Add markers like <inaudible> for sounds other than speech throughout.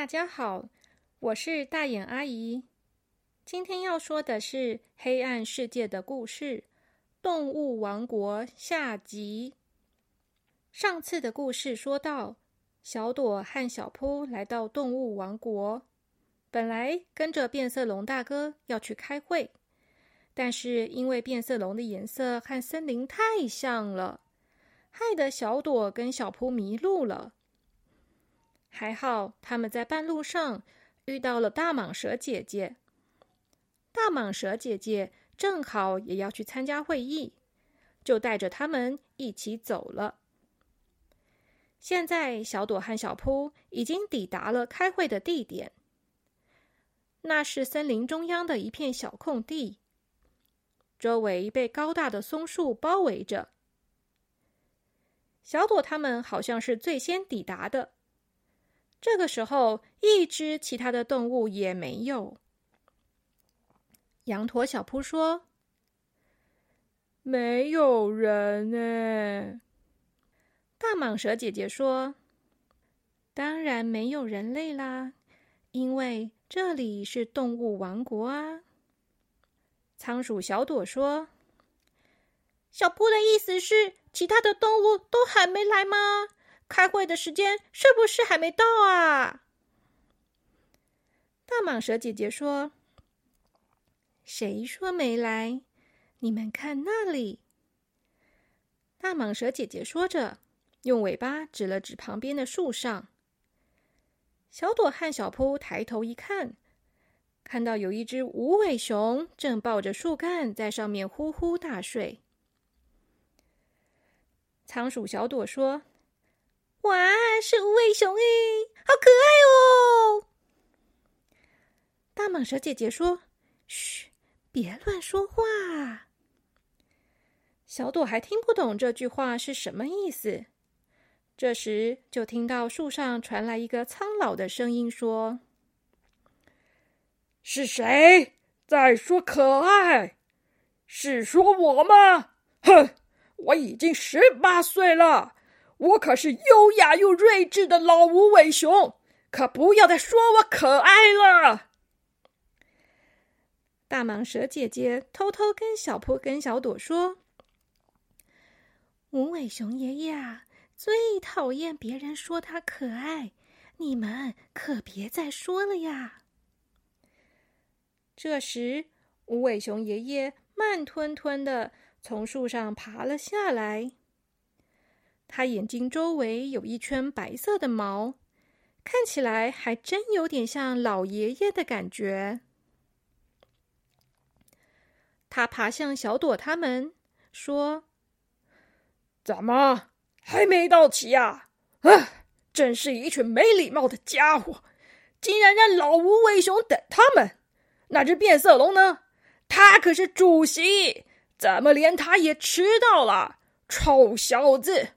大家好，我是大眼阿姨。今天要说的是《黑暗世界的故事》——动物王国下集。上次的故事说到，小朵和小扑来到动物王国，本来跟着变色龙大哥要去开会，但是因为变色龙的颜色和森林太像了，害得小朵跟小扑迷路了。还好，他们在半路上遇到了大蟒蛇姐姐。大蟒蛇姐姐正好也要去参加会议，就带着他们一起走了。现在，小朵和小扑已经抵达了开会的地点。那是森林中央的一片小空地，周围被高大的松树包围着。小朵他们好像是最先抵达的。这个时候，一只其他的动物也没有。羊驼小扑说：“没有人呢。”大蟒蛇姐姐说：“当然没有人类啦，因为这里是动物王国啊。”仓鼠小朵说：“小扑的意思是，其他的动物都还没来吗？”开会的时间是不是还没到啊？大蟒蛇姐姐说：“谁说没来？你们看那里。”大蟒蛇姐姐说着，用尾巴指了指旁边的树上。小朵和小扑抬头一看，看到有一只无尾熊正抱着树干在上面呼呼大睡。仓鼠小朵说。哇，是无尾熊诶，好可爱哦！大蟒蛇姐姐说：“嘘，别乱说话。”小朵还听不懂这句话是什么意思。这时，就听到树上传来一个苍老的声音说：“是谁在说可爱？是说我吗？哼，我已经十八岁了。”我可是优雅又睿智的老无尾熊，可不要再说我可爱了。大蟒蛇姐姐偷偷跟小扑跟小朵说：“无尾熊爷爷啊，最讨厌别人说他可爱，你们可别再说了呀。”这时，无尾熊爷爷慢吞吞的从树上爬了下来。他眼睛周围有一圈白色的毛，看起来还真有点像老爷爷的感觉。他爬向小朵他们，说：“怎么还没到齐呀？啊，真是一群没礼貌的家伙，竟然让老无尾熊等他们。那只变色龙呢？他可是主席，怎么连他也迟到了？臭小子！”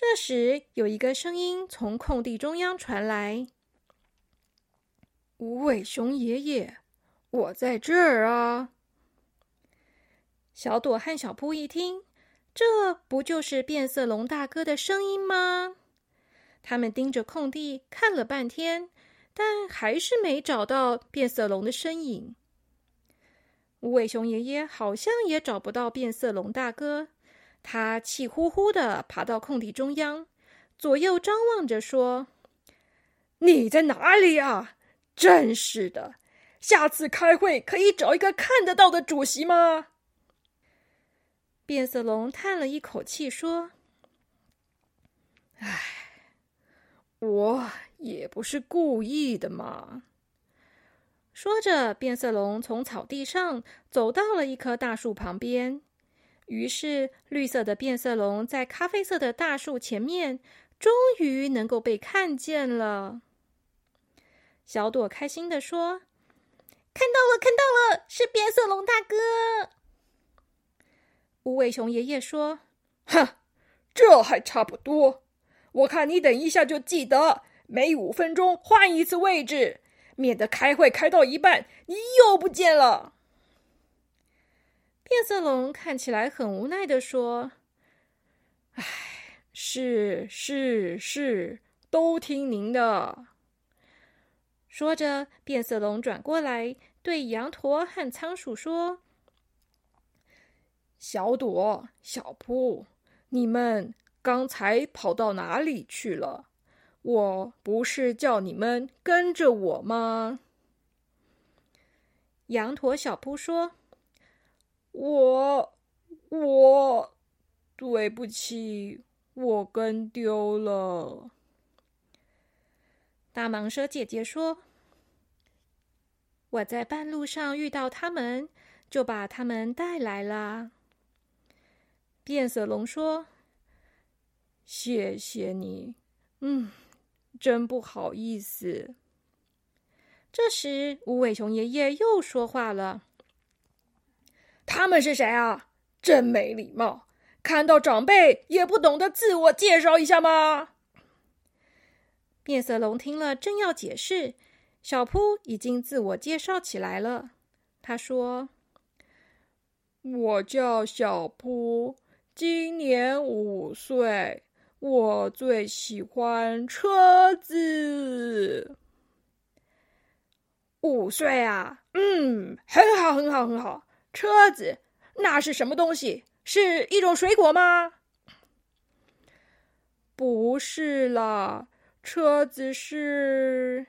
这时，有一个声音从空地中央传来：“无尾熊爷爷，我在这儿啊！”小朵和小扑一听，这不就是变色龙大哥的声音吗？他们盯着空地看了半天，但还是没找到变色龙的身影。无尾熊爷爷好像也找不到变色龙大哥。他气呼呼的爬到空地中央，左右张望着说：“你在哪里呀？真是的！下次开会可以找一个看得到的主席吗？”变色龙叹了一口气说：“唉，我也不是故意的嘛。”说着，变色龙从草地上走到了一棵大树旁边。于是，绿色的变色龙在咖啡色的大树前面，终于能够被看见了。小朵开心的说：“看到了，看到了，是变色龙大哥。”无尾熊爷爷说：“哼，这还差不多。我看你等一下就记得，每五分钟换一次位置，免得开会开到一半你又不见了。”变色龙看起来很无奈的说：“唉，是是是，都听您的。说着，变色龙转过来对羊驼和仓鼠说：“小朵、小扑，你们刚才跑到哪里去了？我不是叫你们跟着我吗？”羊驼小扑说：“我，我，对不起，我跟丢了。”大蟒蛇姐姐说：“我在半路上遇到他们，就把他们带来了。”变色龙说：“谢谢你，嗯，真不好意思。”这时，无尾熊爷爷又说话了：“他们是谁啊？真没礼貌！看到长辈也不懂得自我介绍一下吗？”变色龙听了，正要解释，小扑已经自我介绍起来了。他说：“我叫小扑，今年五岁，我最喜欢车子。五岁啊，嗯，很好，很好，很好。车子那是什么东西？是一种水果吗？不是啦。”车子是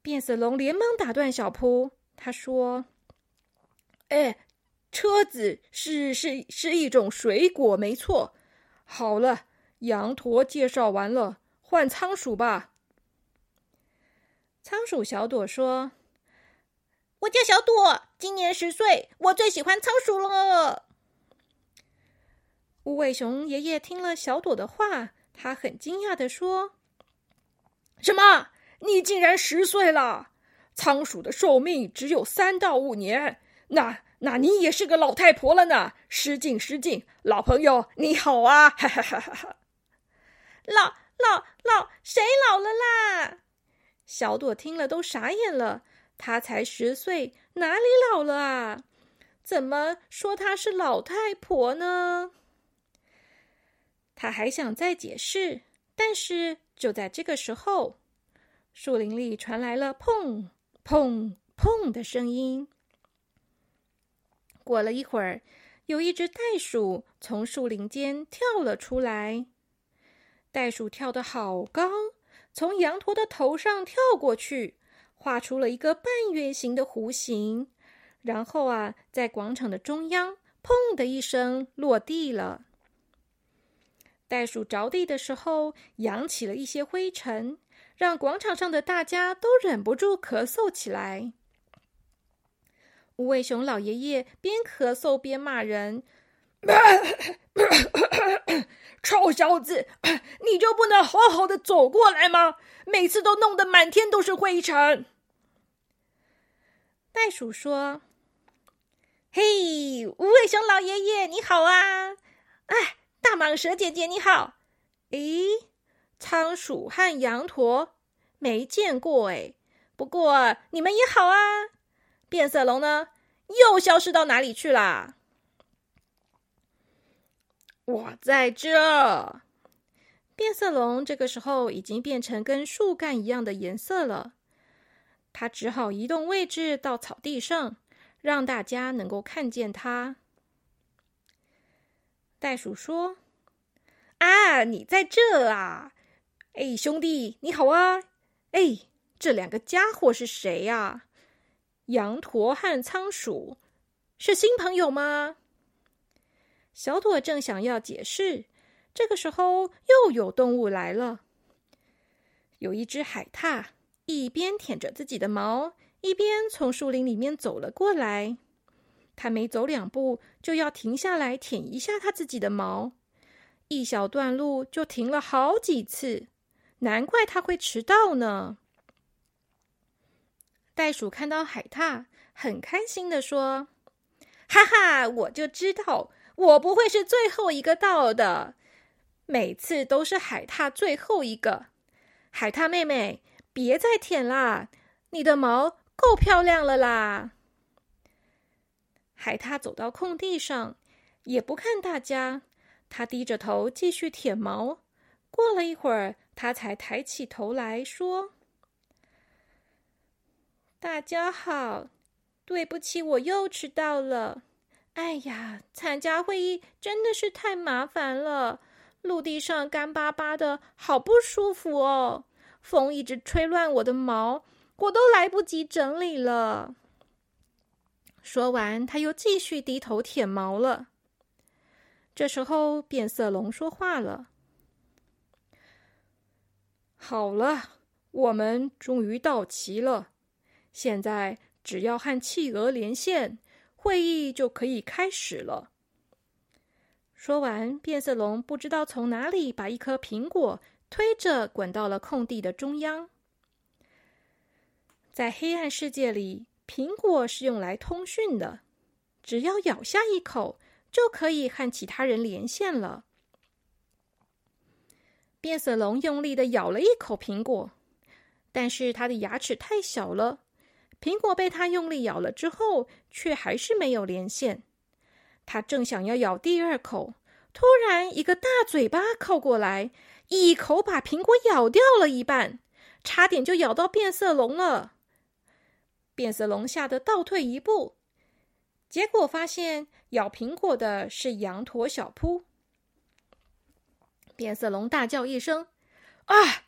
变色龙连忙打断小扑，他说：“哎，车子是是是一种水果，没错。好了，羊驼介绍完了，换仓鼠吧。”仓鼠小朵说：“我叫小朵，今年十岁，我最喜欢仓鼠了。”无尾熊爷爷听了小朵的话，他很惊讶的说。什么？你竟然十岁了？仓鼠的寿命只有三到五年，那那你也是个老太婆了呢！失敬失敬，老朋友你好啊！哈哈哈哈哈！老老老，谁老了啦？小朵听了都傻眼了。他才十岁，哪里老了啊？怎么说他是老太婆呢？他还想再解释，但是。就在这个时候，树林里传来了“砰砰砰”的声音。过了一会儿，有一只袋鼠从树林间跳了出来。袋鼠跳得好高，从羊驼的头上跳过去，画出了一个半圆形的弧形，然后啊，在广场的中央“砰”的一声落地了。袋鼠着地的时候，扬起了一些灰尘，让广场上的大家都忍不住咳嗽起来。无尾熊老爷爷边咳嗽边骂人：“ <laughs> 臭小子，你就不能好好的走过来吗？每次都弄得满天都是灰尘。”袋鼠说：“嘿，无尾熊老爷爷，你好啊！哎。”大蟒蛇姐姐你好，咦，仓鼠和羊驼没见过哎，不过你们也好啊。变色龙呢，又消失到哪里去啦？我在这。变色龙这个时候已经变成跟树干一样的颜色了，它只好移动位置到草地上，让大家能够看见它。袋鼠说：“啊，你在这啊！哎，兄弟，你好啊！哎，这两个家伙是谁呀？羊驼和仓鼠是新朋友吗？”小朵正想要解释，这个时候又有动物来了。有一只海獭，一边舔着自己的毛，一边从树林里面走了过来。他没走两步，就要停下来舔一下他自己的毛，一小段路就停了好几次，难怪他会迟到呢。袋鼠看到海獭，很开心的说：“哈哈，我就知道我不会是最后一个到的，每次都是海獭最后一个。海獭妹妹，别再舔啦，你的毛够漂亮了啦。”海獭走到空地上，也不看大家，他低着头继续舔毛。过了一会儿，他才抬起头来说：“大家好，对不起，我又迟到了。哎呀，参加会议真的是太麻烦了，陆地上干巴巴的，好不舒服哦。风一直吹乱我的毛，我都来不及整理了。”说完，他又继续低头舔毛了。这时候，变色龙说话了：“好了，我们终于到齐了。现在只要和企鹅连线，会议就可以开始了。”说完，变色龙不知道从哪里把一颗苹果推着滚到了空地的中央。在黑暗世界里。苹果是用来通讯的，只要咬下一口，就可以和其他人连线了。变色龙用力的咬了一口苹果，但是它的牙齿太小了，苹果被它用力咬了之后，却还是没有连线。它正想要咬第二口，突然一个大嘴巴靠过来，一口把苹果咬掉了一半，差点就咬到变色龙了。变色龙吓得倒退一步，结果发现咬苹果的是羊驼小扑。变色龙大叫一声：“啊，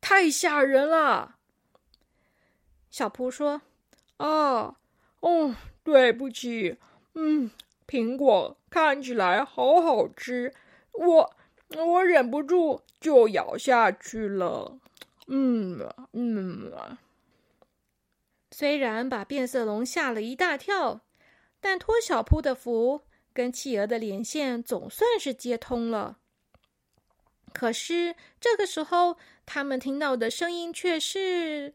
太吓人了！”小扑说：“啊，哦，对不起，嗯，苹果看起来好好吃，我我忍不住就咬下去了。嗯嗯。”虽然把变色龙吓了一大跳，但托小扑的福，跟企鹅的连线总算是接通了。可是这个时候，他们听到的声音却是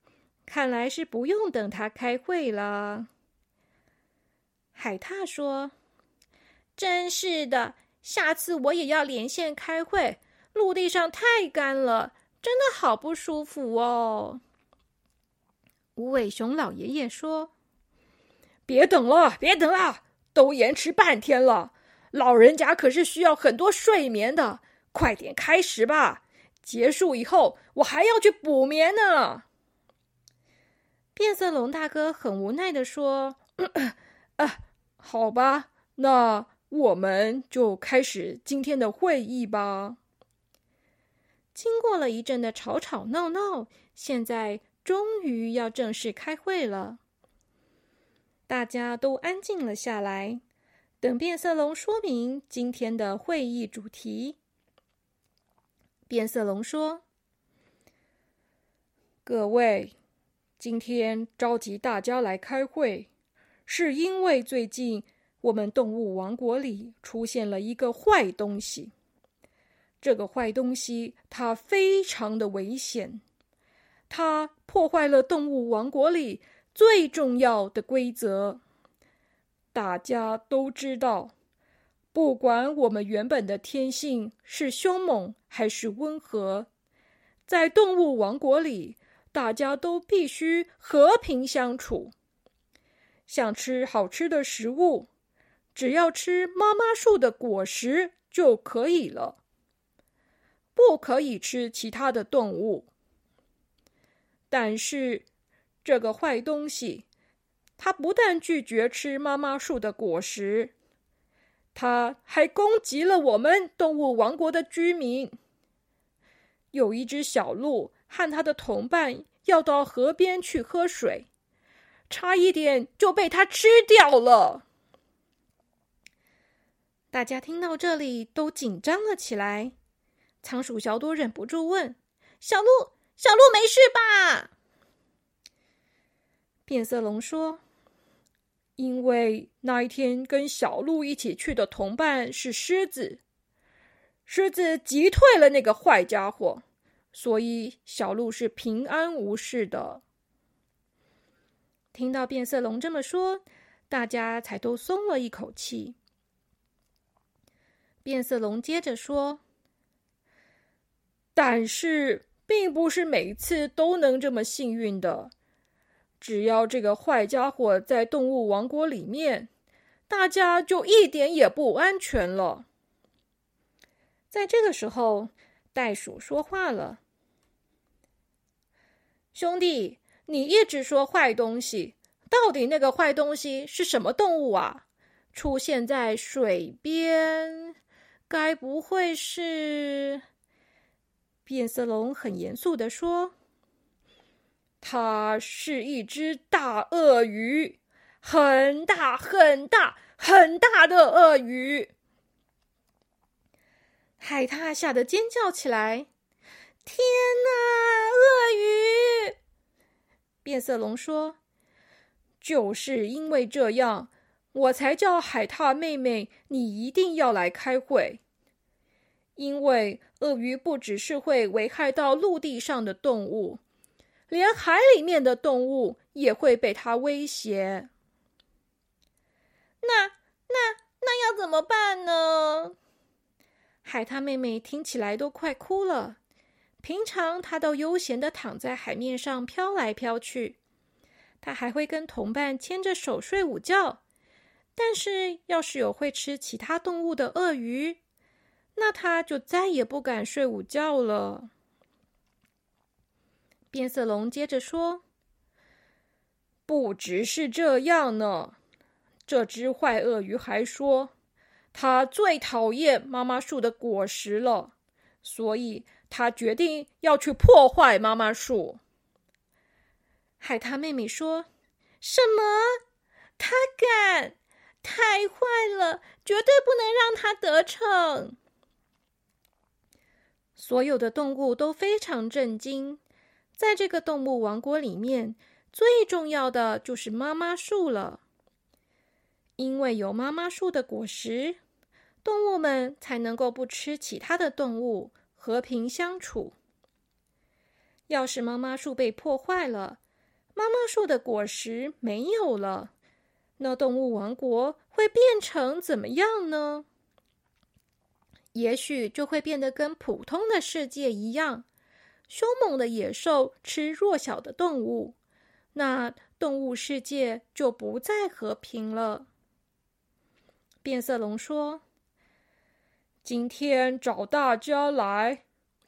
看来是不用等他开会了。”海獭说：“真是的，下次我也要连线开会。陆地上太干了，真的好不舒服哦。”无尾熊老爷爷说：“别等了，别等了，都延迟半天了。老人家可是需要很多睡眠的，快点开始吧。结束以后，我还要去补眠呢。”变色龙大哥很无奈的说：“啊，好吧，那我们就开始今天的会议吧。”经过了一阵的吵吵闹闹，现在。终于要正式开会了，大家都安静了下来，等变色龙说明今天的会议主题。变色龙说：“各位，今天召集大家来开会，是因为最近我们动物王国里出现了一个坏东西。这个坏东西它非常的危险。”它破坏了动物王国里最重要的规则。大家都知道，不管我们原本的天性是凶猛还是温和，在动物王国里，大家都必须和平相处。想吃好吃的食物，只要吃妈妈树的果实就可以了，不可以吃其他的动物。但是，这个坏东西，它不但拒绝吃妈妈树的果实，它还攻击了我们动物王国的居民。有一只小鹿和他的同伴要到河边去喝水，差一点就被他吃掉了。大家听到这里都紧张了起来。仓鼠小朵忍不住问：“小鹿。”小鹿没事吧？变色龙说：“因为那一天跟小鹿一起去的同伴是狮子，狮子击退了那个坏家伙，所以小鹿是平安无事的。听到变色龙这么说，大家才都松了一口气。变色龙接着说：“但是，并不是每次都能这么幸运的。只要这个坏家伙在动物王国里面，大家就一点也不安全了。”在这个时候，袋鼠说话了：“兄弟，你一直说坏东西，到底那个坏东西是什么动物啊？出现在水边？”该不会是？变色龙很严肃的说：“它是一只大鳄鱼，很大很大很大的鳄鱼。”海獭吓得尖叫起来：“天哪，鳄鱼！”变色龙说：“就是因为这样。”我才叫海獭妹妹，你一定要来开会，因为鳄鱼不只是会危害到陆地上的动物，连海里面的动物也会被它威胁。那那那要怎么办呢？海獭妹妹听起来都快哭了。平常她都悠闲的躺在海面上飘来飘去，她还会跟同伴牵着手睡午觉。但是，要是有会吃其他动物的鳄鱼，那他就再也不敢睡午觉了。变色龙接着说：“不只是这样呢，这只坏鳄鱼还说，它最讨厌妈妈树的果实了，所以它决定要去破坏妈妈树。”海獭妹妹说：“什么？他敢？”太坏了，绝对不能让他得逞！所有的动物都非常震惊。在这个动物王国里面，最重要的就是妈妈树了。因为有妈妈树的果实，动物们才能够不吃其他的动物，和平相处。要是妈妈树被破坏了，妈妈树的果实没有了。那动物王国会变成怎么样呢？也许就会变得跟普通的世界一样，凶猛的野兽吃弱小的动物，那动物世界就不再和平了。变色龙说：“今天找大家来，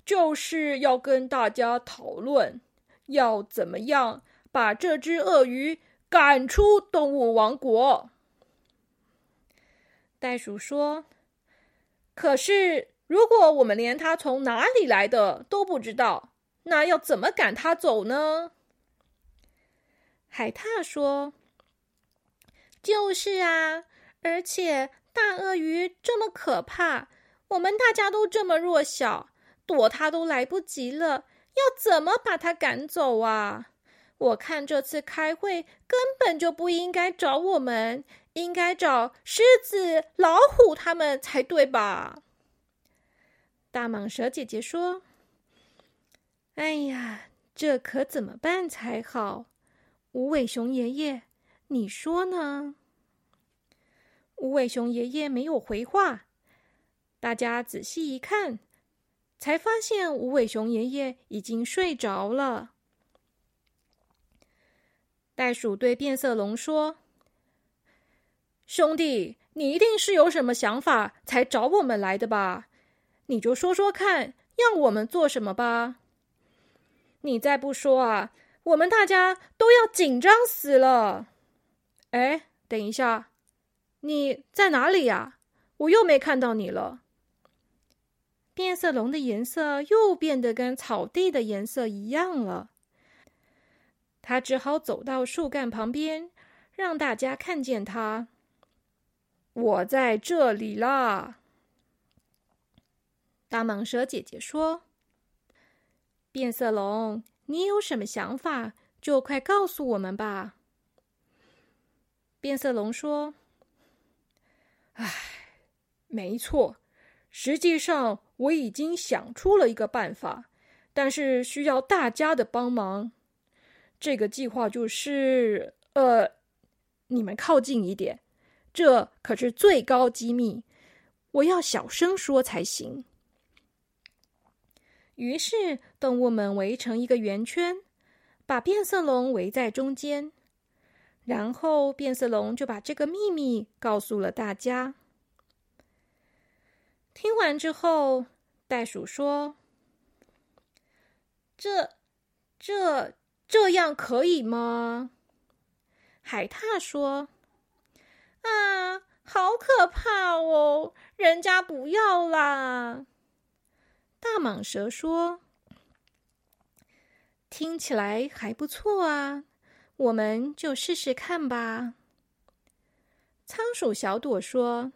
就是要跟大家讨论，要怎么样把这只鳄鱼。”赶出动物王国。袋鼠说：“可是，如果我们连它从哪里来的都不知道，那要怎么赶它走呢？”海獭说：“就是啊，而且大鳄鱼这么可怕，我们大家都这么弱小，躲它都来不及了，要怎么把它赶走啊？”我看这次开会根本就不应该找我们，应该找狮子、老虎他们才对吧？大蟒蛇姐姐说：“哎呀，这可怎么办才好？”无尾熊爷爷，你说呢？无尾熊爷爷没有回话。大家仔细一看，才发现无尾熊爷爷已经睡着了。袋鼠对变色龙说：“兄弟，你一定是有什么想法才找我们来的吧？你就说说看，要我们做什么吧？你再不说啊，我们大家都要紧张死了。哎，等一下，你在哪里呀？我又没看到你了。”变色龙的颜色又变得跟草地的颜色一样了。他只好走到树干旁边，让大家看见他。我在这里啦！大蟒蛇姐姐说：“变色龙，你有什么想法，就快告诉我们吧。”变色龙说：“唉，没错，实际上我已经想出了一个办法，但是需要大家的帮忙。这个计划就是，呃，你们靠近一点，这可是最高机密，我要小声说才行。于是，动物们围成一个圆圈，把变色龙围在中间。然后，变色龙就把这个秘密告诉了大家。听完之后，袋鼠说：“这、这、这样可以吗？”海獭说：“啊，好可怕哦！人家不要啦。”大蟒蛇说：“听起来还不错啊。”我们就试试看吧。仓鼠小朵说：“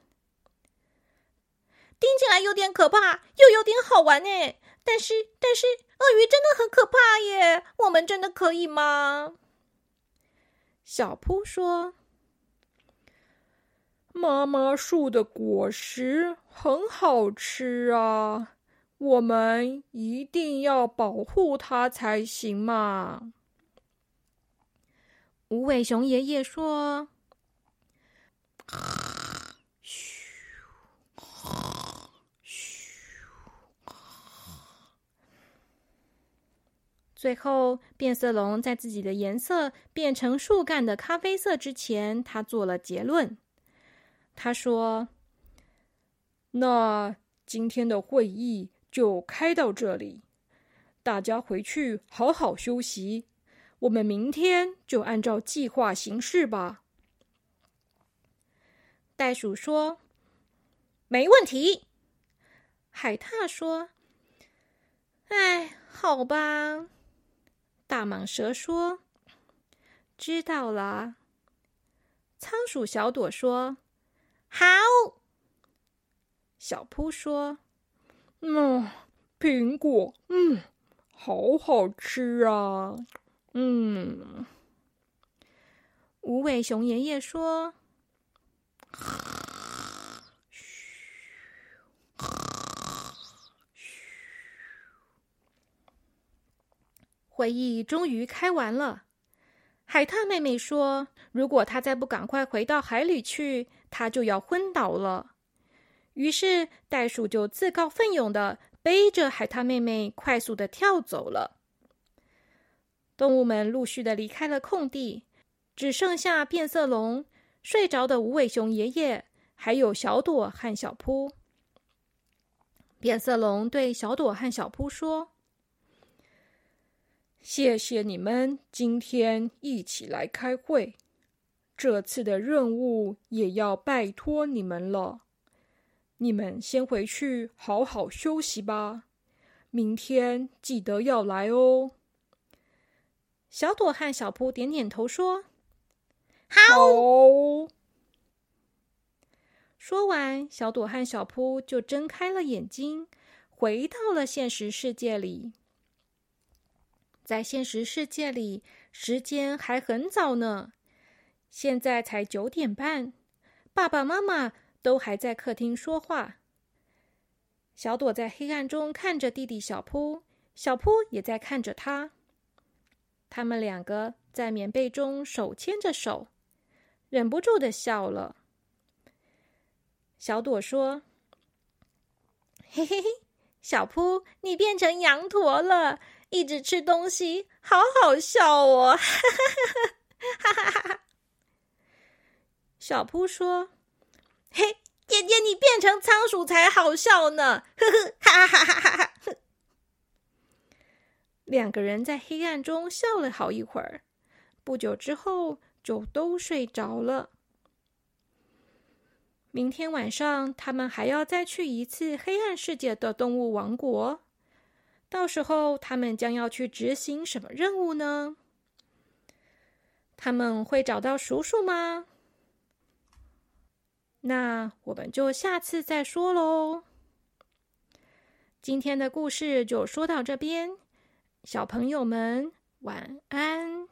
听起来有点可怕，又有点好玩呢。但是，但是，鳄鱼真的很可怕耶！我们真的可以吗？”小扑说：“妈妈树的果实很好吃啊，我们一定要保护它才行嘛。”无尾熊爷爷说：“嘘，”最后，变色龙在自己的颜色变成树干的咖啡色之前，他做了结论。他说：“那今天的会议就开到这里，大家回去好好休息。”我们明天就按照计划行事吧。袋鼠说：“没问题。”海獭说：“哎，好吧。”大蟒蛇说：“知道了。”仓鼠小朵说：“好。”小扑说：“嗯，苹果，嗯，好好吃啊。”嗯，无尾熊爷爷说：“会议终于开完了。海獭妹妹说：“如果他再不赶快回到海里去，他就要昏倒了。”于是袋鼠就自告奋勇的背着海獭妹妹快速的跳走了。动物们陆续的离开了空地，只剩下变色龙、睡着的无尾熊爷爷，还有小朵和小扑。变色龙对小朵和小扑说：“谢谢你们今天一起来开会，这次的任务也要拜托你们了。你们先回去好好休息吧，明天记得要来哦。”小朵和小扑点点头说：“好。”说完，小朵和小扑就睁开了眼睛，回到了现实世界里。在现实世界里，时间还很早呢，现在才九点半，爸爸妈妈都还在客厅说话。小朵在黑暗中看着弟弟小扑，小扑也在看着他。他们两个在棉被中手牵着手，忍不住的笑了。小朵说：“嘿嘿嘿，小扑，你变成羊驼了，一直吃东西，好好笑哦！” <laughs> 哈哈哈哈哈哈！小扑说：“嘿，姐姐，你变成仓鼠才好笑呢！”呵呵哈，哈哈哈哈哈！两个人在黑暗中笑了好一会儿，不久之后就都睡着了。明天晚上，他们还要再去一次黑暗世界的动物王国。到时候，他们将要去执行什么任务呢？他们会找到叔叔吗？那我们就下次再说喽。今天的故事就说到这边。小朋友们，晚安。